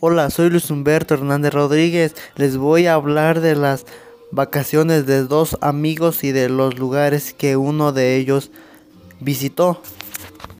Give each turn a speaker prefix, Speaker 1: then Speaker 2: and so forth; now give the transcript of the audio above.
Speaker 1: Hola, soy Luis Humberto Hernández Rodríguez. Les voy a hablar de las vacaciones de dos amigos y de los lugares que uno de ellos visitó.